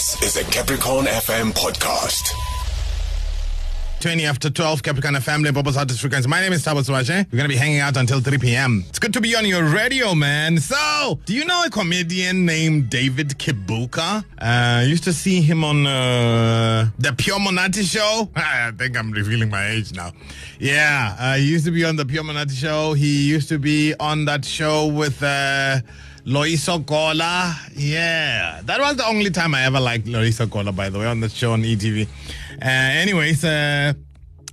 This is a Capricorn FM podcast. 20 after 12, Capricorn family, Bubbles Artist Frequency. My name is Thabo Sebashe. We're going to be hanging out until 3 p.m. It's good to be on your radio, man. So, do you know a comedian named David Kibuuka? Uh, used to see him on uh, the Pure Monate show. I think I'm revealing my age now. Yeah, uh, he used to be on the Pure Monate show. He used to be on that show with... Loyiso Gola. Yeah, that was the only time I ever liked Loyiso Gola, by the way, on the show on ETV. Uh, anyways, uh,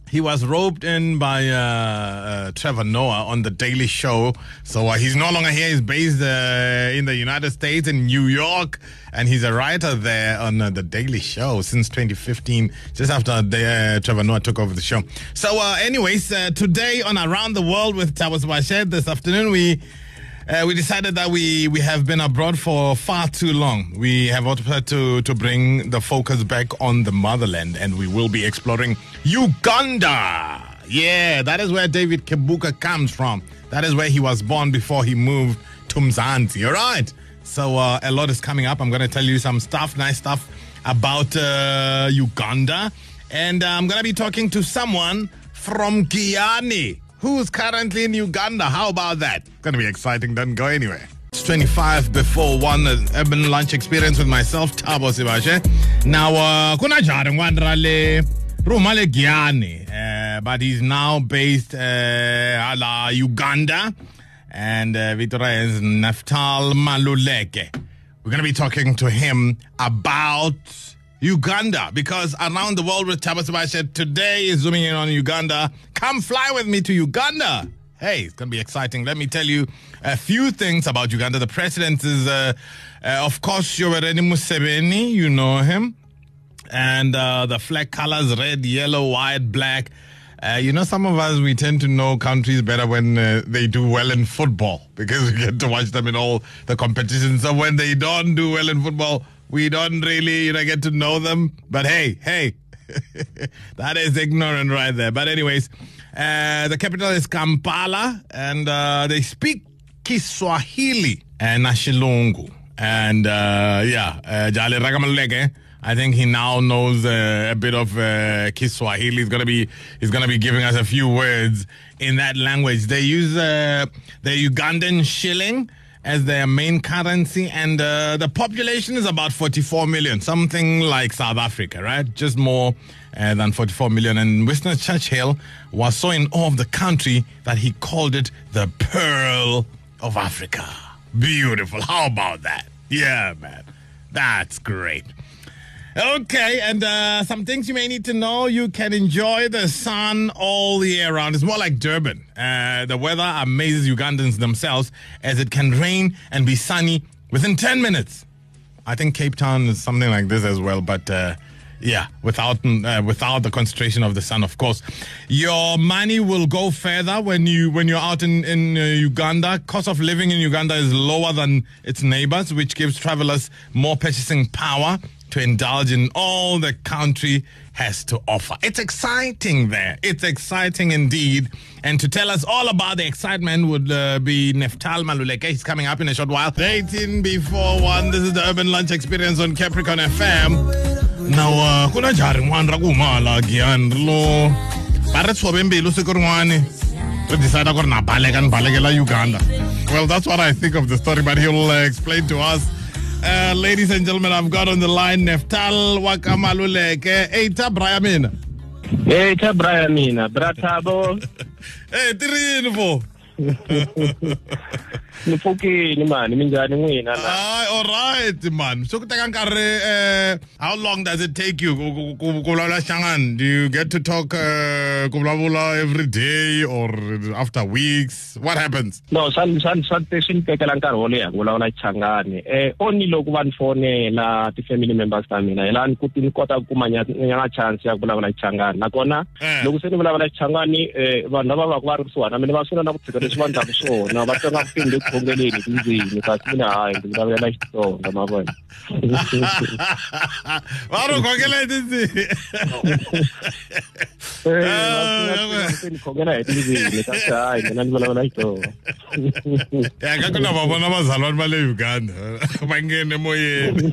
he was roped in by uh, uh, Trevor Noah on the Daily Show. So uh, he's no longer here. He's based uh, in the United States, in New York, and he's a writer there on the Daily Show since 2015, just after the, Trevor Noah took over the show. So, anyways, today on Around the World with Thabo Sebashe, this afternoon we. Uh, we decided that we, we have been abroad for far too long. We have opted to, to bring the focus back on the motherland, and we will be exploring Uganda. Yeah, that is where David Kibuuka comes from. That is where he was born before he moved to Mzansi. All right. So uh, a lot is coming up. I'm going to tell you some stuff, nice stuff about uh, Uganda. And uh, I'm going to be talking to someone from Giyani who's currently in Uganda. How about that? Going to be exciting. Doesn't go anywhere. It's 25 before one uh, urban lunch experience with myself, Thabo Sebashe. Now, uh, kuna jari ngwandra le Giyani, uh, but he's now based uh, Uganda, and uh, is Neftal Maluleke. We're going to be talking to him about Uganda because around the world with said today is zooming in on Uganda. Come fly with me to Uganda. Hey, it's going to be exciting. Let me tell you a few things about Uganda. The president is, uh, uh, of course, Yoweri Museveni. You know him. And uh, the flag colors red, yellow, white, black. Uh, you know, some of us, we tend to know countries better when uh, they do well in football because we get to watch them in all the competitions. So when they don't do well in football, we don't really you know, get to know them. But hey, hey, that is ignorant right there. But anyways, uh, the capital is Kampala, and uh, they speak Kiswahili and Nashilungu. And uh, yeah, uh, Jale. I think he now knows uh, a bit of uh, Kiswahili. He's gonna be he's gonna be giving us a few words in that language. They use the Ugandan shilling as their main currency, and uh, the population is about 44 million, something like South Africa, right? Just more uh, than 44 million. And Winston Churchill was so in awe of the country that he called it the Pearl of Africa. Beautiful. How about that? Yeah, man. That's great. Okay, and uh, some things you may need to know. You can enjoy the sun all the year round. It's more like Durban. Uh, the weather amazes Ugandans themselves as it can rain and be sunny within 10 minutes. I think Cape Town is something like this as well, but uh, yeah, without uh, without the concentration of the sun, of course. Your money will go further when you when you're out in in uh, Uganda. Cost of living in Uganda is lower than its neighbors, which gives travelers more purchasing power to indulge in all the country has to offer. It's exciting there. It's exciting indeed. And to tell us all about the excitement would uh, be Neftal Maluleke. He's coming up in a short while. 18 before 1. This is the Urban Lunch Experience on Capricorn FM. Now, uh, kuna jari n'wana ku huma hala Giyani lo balekela Uganda. Well, that's what I think of the story, but he'll uh, explain to us. Uh, ladies and gentlemen, I've got on the line Neftal Wakamaluleke. Hey, ta Brian mina. Hey, Brian mina, bratabo. Hey, tirini vo. Ni pfukini mani, n'wina all right, man. So ku teka nkarhi uh, how long does it take you ku ku- ku ku vulavula Xangani? Do you get to talk uh, ku vulavula every day or after weeks? What happens? No, san san san te swi tekela nkarhi wo leha ku vulavula. Eh, only loko va ni fonela ti-family members ta mina, hi laha ni ni kota ku kuma nya nya chance ya ku vulavula Changani. Nakona Eh. loko se ni vulavula Changani, eh, vanhu lava va ku va ri kusuhana na mina va swi na ku tshika leswi va endlaku swona, va twa nga ku ni le ku khongeleni tindzimi, kasi mina hayi ndzi vulavulela Xitsonga ma vona. Va ri khongela hi tindzimi. Eh, Ah, va swi na ku ni khongela hi tindzimi, kasi hayi mina ni vulavula Xitsonga. Ya ka ku na va vona vazalwana va le Uganda va ngene moyeni.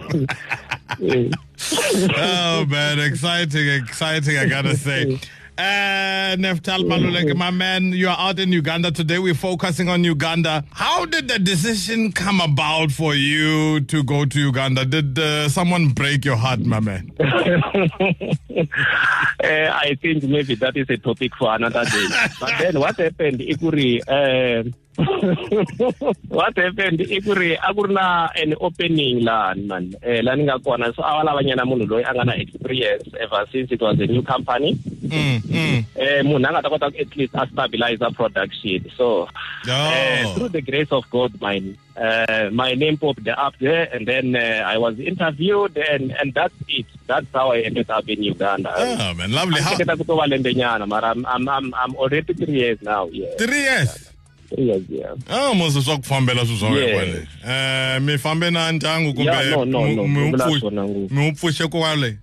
oh man, exciting, exciting! I gotta say. Uh, Neftal Maluleke, my man, you are out in Uganda today. We're focusing on Uganda. How did the decision come about for you to go to Uganda? Did uh, someone break your heart, my man? uh, I think maybe that is a topic for another day. but then what happened, Ikuri, uh, what happened? I ku ri a ku ri na an opening lani man. Eh la ni nga kona so a va lavanyana munhu loyi a nga na experience ever since it was a new company. Mm, mm. eh munhu a nga ta kota ku at least a stabilizer production so eh, Oh. through the grace of god mine uh, my name popped up there and then uh, i was interviewed and and that's it. That's how i ended up in uganda. Oh man, lovely. How, Hleketa ku to va lembe nyana mara I'm, I'm, I'm, I'm already three years now yeah. Three years. Ah mose sokuphambela suzonke kwale. Eh mifambe na eh, ntangu kumbe mupfushe kwale.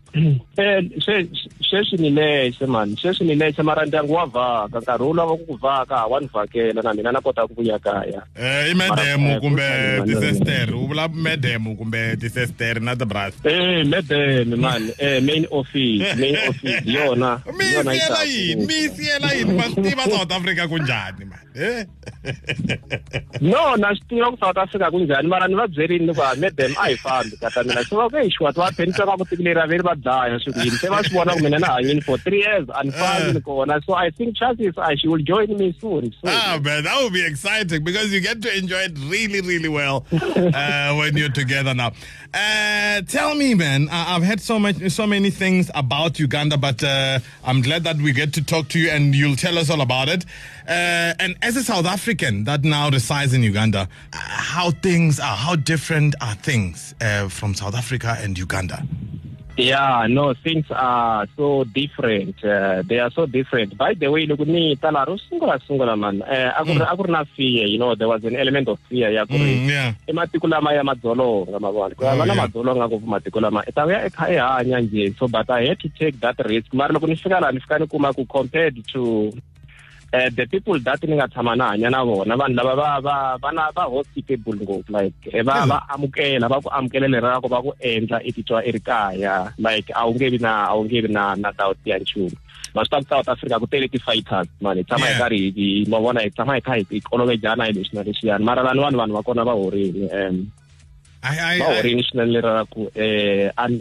Eh se sesi ni lexe man. Sesi ni lexe mara ndyangu wa vhaka nkarhi wu lava ku ku vhaka wa ni vhakela na mina na kota ku vuya kaya. Eh i madam eh, kumbe tisester u vula madam kumbe tisester na tibras eh madam man. Eh main office main office. Yona yona yi mi siyela yini? Mi siyela yini? Va swi tiva south africa ku njhani man? Eh? no na swi tiva ku south africa kunjhani mara ni va byerini ni ku a medem a hi fambi kata mina se va ku exwa ti va phenisa ku tiki leri a ve ri va dlaya swi yini se va swi vona ku mina ni hanyini for three years a ni fambi ni kona so i think chances are she will join me soon, soon. Ah, man, that would be exciting because you get to enjoy it really, really well uh, when you're together now. Uh, tell me, man, I- I've heard so much, so many things about Uganda, but uh, I'm glad that we get to talk to you and you'll tell us all about it. Uh, and as a South African that now resides in Uganda, uh, how things are, how different are things uh, from South Africa and Uganda? Yeah, no, things are so different. Uh, they are so different. By the way, look ni tala ro sungula sungula man. Akur akur na fear, you know, there was an element of fear Mm, yeah. ematiko lama ya madzolonga mavona ku Oh, va na yeah. madzolonga ngopfu matiko lama i ta vuya i kha i hanya njhe so but i had to take that risk mara loko ni fika laha ni fika ni kuma ku compared to uh, the people that ni nga tshama na hanya na vona vanhu lava va va va na va hospitable ngopfu like eh, va va amukela va ku amukela leri ra ku va ku endla i titwa i ri kaya. Like a wu nge vi na a wu nge vi na na doubt ya nchumu. Ma swi ta ku south africa ku tele ti-fighters mani hi tshama hi karhi hi ma vona hi tshama hi kha hi hi olovejana hi leswi na leswiyani. Mara laniwani vanhu va kona va horile um va I, horile swinene leri ra ku um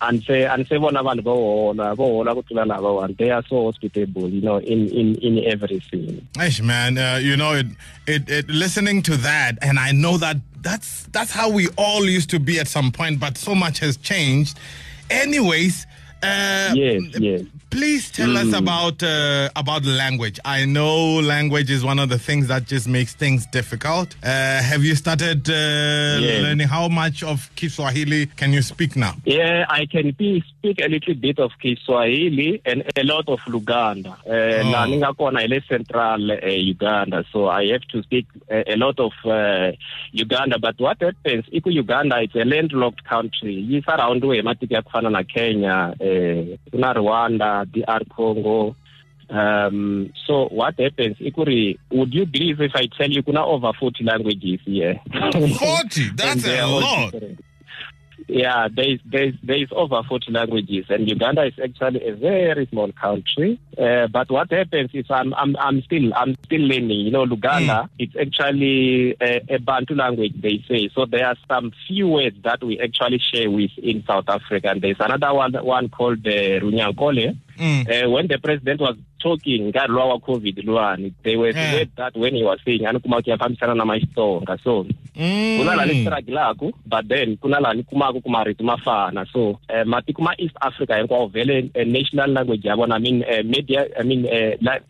a ni se a ni se vona vanhu vo hola vo hola ku tlula lavawani they are so hospitable you know in in in everything Eish, man, uh, you know, it, it, it, listening to that, and I know that that's that's how we all used to be at some point, but so much has changed. Anyways, uh, yes yes please tell us about uh, about language. I know language is one of the things that just makes things difficult. Uh, have you started uh, Yes. learning how much of Kiswahili can you speak now? Yeah, I can be, speak a little bit of Kiswahili and a lot of Luganda. Uh, Oh. nga kona central uh, Uganda, so I have to speak a, a lot of uh, Uganda. But what happens, iku Uganda, it's a landlocked country. Yi surround we matiki ya kufana na Kenya, uh, kuna Rwanda, DR Congo. Um, so what happens, ikuri, would you believe if I tell you kuna over 40 languages here? 40, that's a lot. different. Yeah, there is there is there is over forty languages, and Uganda is actually a very small country. Uh, but what happens is I'm I'm I'm still I'm still learning. You know, Luganda it's actually a, a Bantu language they say. So there are some few words that we actually share with in South Africa, and there's another one one called the Runyankole. Mm. Uh, when the president was talking luwa wa covid they were Yeah. said that when he was saying kuma ku na kuna laha ni Mm. but then kuna laha ni kumaka ku marito ma fana so uh, matiko ma east africa hinkwawo vhele uh, national language ya vona i mean uh, media i mean uh, la,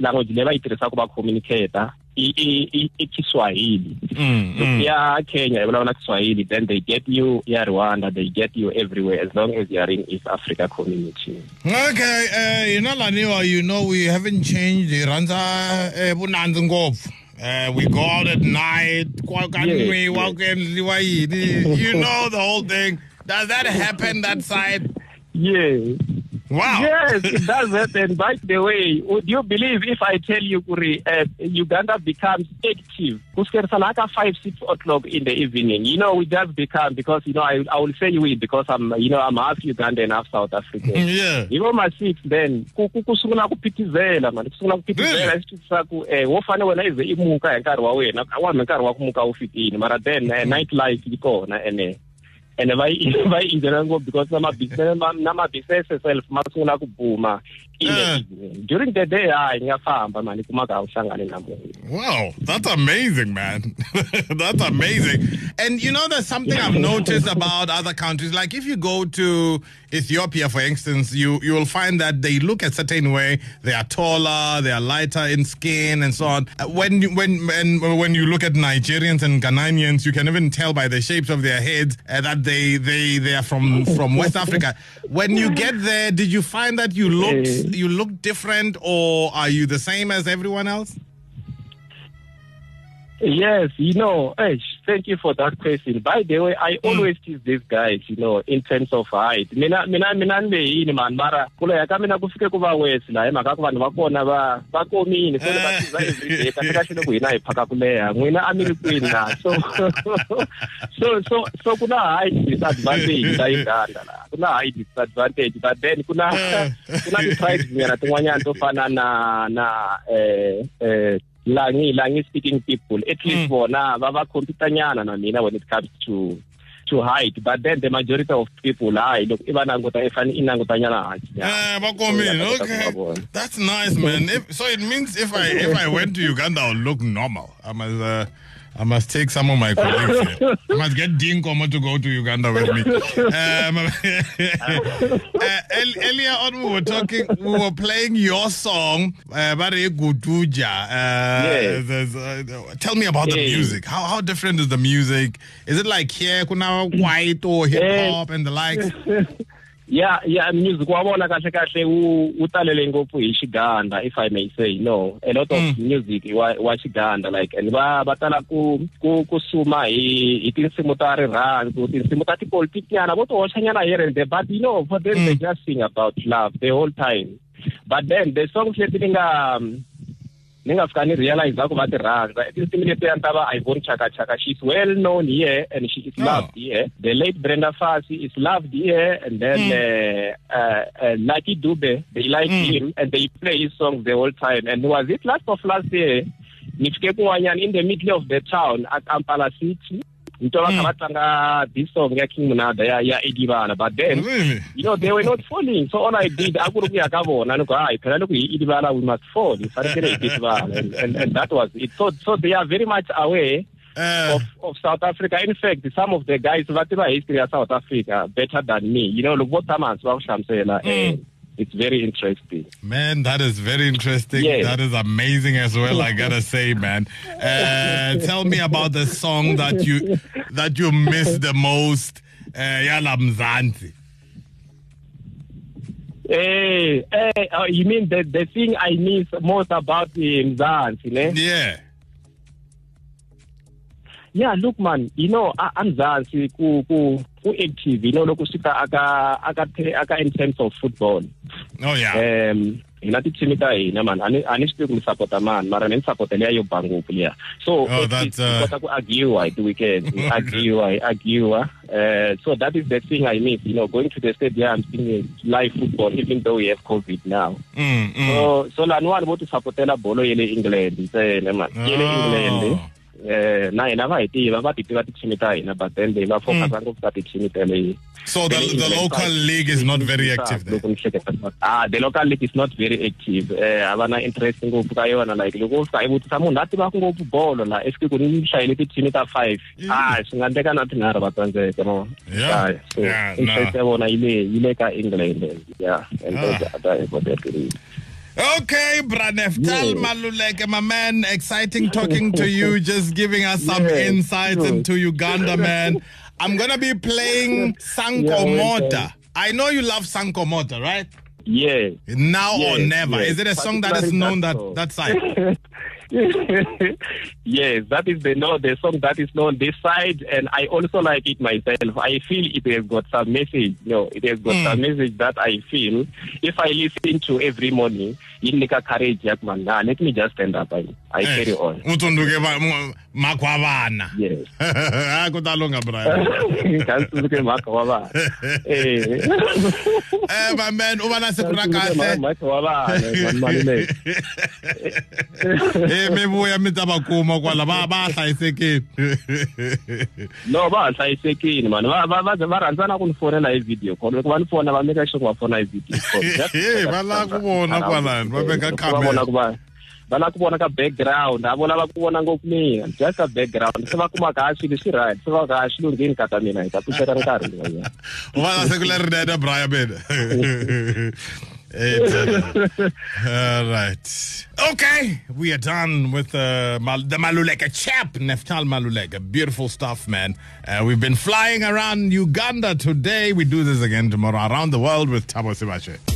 language leyi va yi tirhisaka va communicata i i- i i kiswahili Mm, mm. kenya hi vulavula kiswahili then they get you ya rwanda they get you everywhere as long as you are in east africa community Okay, uh, you know Laniwa, you know we haven't changed the Ranza uh, Bunanzi ngopfu. Uh, we go out at night, kwakanwe, Yes, wakendliwa yini. you know the whole thing. Does that happen that side? yeah Wow. Yes, it does happen. By the way, would you believe if I tell you, Kuri, uh, Uganda becomes active, like 5, 6 o'clock in the evening. You know, we just become, because, you know, I, I will say we because I'm, you know, I'm half Ugandan, half South African. yeah. yivo ma-six then ku- ku- kusungula ku phithizela mani kusungula ku phithizela Really? xitwisi xa ku um wo fane wena ize i muka hi nkarhi wa wena awambe nkarhi wa ku muka wu fikini mara then uh, night life yi kona ene ene va yi va yi ngopfu because na mabusiness na mabusiness self ma sungula ku buma Yeah. during the day hayi nga famba mani kumaka a wu hlangani na munhu Wow, that's amazing, man. that's amazing. And you know, there's something I've noticed about other countries. Like if you go to Ethiopia, for instance, you you will find that they look a certain way. They are taller, they are lighter in skin, and so on. When you, when when when you look at Nigerians and Ghanaians, you can even tell by the shapes of their heads uh, that they they they are from from West Africa. When you get there, did you find that you looked Eh. you look different, or are you the same as everyone else? Yes, you know, eh, thank you for that question. By the way, I always tease these guys, you know, in terms of height. Mina mina mina ni lehini man? Mara kulo ya ka mina ku fike ku va west la hi mhaka ku vanhu va kona va va komile so va tiza everyday kasi kahle loko hina hi phaka ku leha n'wina a mi ri kwini la so so so so ku na height disadvantage la Uganda la ku na height disadvantage but then ku na ku na ti-tribes nyana tin'wanyana to fana na na eh eh langi langi speaking people. At least bona va va compete nyana na mina when it comes to to height. But then the majority of people hayi loko i va languta i fane i languta nyana hansi Yeah, Bakomin, okay. That's nice, man. If, so it means if I if I went to Uganda, I'll look normal. I must uh, I must take some of my colleagues here. I must get Dinkomo to go to Uganda with me. Um, uh, earlier on, we were talking, we were playing your song, uh, Bare Uh, uh, tell me about the music. How how different is the music? Is it like here, kuna white or hip hop and the likes? yeah yeah music wa vona kahle kahle wu wu talele ngopfu hi xiganda if i may say no. A lot of mm. music wa wa xiganda like and va va tala ku ku ku suma hi hi tinsimu ta rirhandzu tinsimu ta tipolitiki nyana vo ti hoxa nyana here and there but you know for them they mm. just sing about love the whole time. But then the songs leti ni nga ni nga fika ni realize ku va ti rhandza. I tinsimu letiya ta va Yvonne Chaka Chaka she's well known here and she is Oh. loved here the late Brenda Fassie is loved here and then uh, uh, uh, Lucky Dube they like him and they play his songs the whole time. And was it last of last year? Ni fike kun'wanyana in the middle of the town at Kampala City ni twa va kha va tlanga this song King Monada ya ya Idibala but then Really? you know they were not falling. So all i did a ku ri ku ya ka vona ni ku hayi phela loko hi idibala we must fall. Hi fanekele hi tidibala and, and, and that was it. So, so they are very much aware Uh, of, of South Africa. In fact, some of the guys va history ya South Africa better than me. You know, tshama hansi va ku hlamusela eh, it's very interesting. Man, that is very interesting. Yes. That is amazing as well. I gotta say, man. Uh, tell me about the song that you that you miss the most. Uh, Yala. Hey, hey, uh, you mean the, the thing I miss most about the Mzansi, ne? Yeah. Yeah, look man, you know, aMzansi ku ku ku active, you know, loko sika aka aka aka in terms of football. Oh yeah. um hina ti-team ta hina man a ni swi tivi ku ni sapota mani mara ni ni sapota liya yo ba ngopfu liya so Oh, at that's, least hi uh, kota ku agiwa hi ti-weekend hi agiwa hi agiwa uh, so that is the thing i miss you know going to the stadium seeing live football even though we have covid now Mm, mm. so so laniwani vo ti sapotela bolo ye le england ntsena man ye le england Oh. Eh na hina va hi tiva va ti tiva ti-team ta hina but then they va focusa ngopfu ka ti-team tele So the, the local league is not very active loko ni hleketa ah the local league is not very active. Eh a va na interest ngopfu ka yona like loko u fika i vutisa munhu a tivaka ngopfu bolo la i fike ku ni hlayile ti-team ta five. Ah swi nga endleka na tinharhu va tsandzeka no Ah, so Yeah, interest no. ya vona yi le yi le ka england. Yeah and Ah. those other important leagues. Okay, Braneftal Yeah. Maluleke, my man, exciting talking to you, just giving us some Yeah, insights sure. into Uganda, man. I'm gonna be playing Sanko Yeah, Mota. I know you love Sankomota, right? yeah Now or never. Is it a song that is known that that side? yes, that is the no the song that is known this side, and I also like it myself. I feel it has got some message. No, it has got Mm. some message that I feel if I listen to every morning, it make a courage. yak man, nah, let me just stand up. I, I carry on. utsundzuke va- mu- makhwavana Yes. Ah, ku ta lunga brian Kantsundzuke mhaka wa vana. Eh. eh my man u va na siku ra kahle Mhaka wa vana, man, Maluleke. eh mi vuya mi ta va kuma kwala va va hlayisekile no va ha hlayisekile mani va va va va rhandza na ku ni fonela hi video call loko va ni fona va make sure ku va fona hi video call Just- Eh, va lava ku vona kwalano, va veka Va camera. vona ku va va lava ku vona ka background a vo lava ku vona ngopfu mina just ka background se va kuma ka swilo swi right se va ka xi lunghini ka ta mina hi ta pfuxela nkarhi lowu u va na siku lerinene brian mina Eh, All right. Okay, we are done with uh, Mal- the Maluleka chap, Neftal Maluleka. Beautiful stuff, man. Uh, we've been flying around Uganda today. We do this again tomorrow around the world with Thabo Sebashe.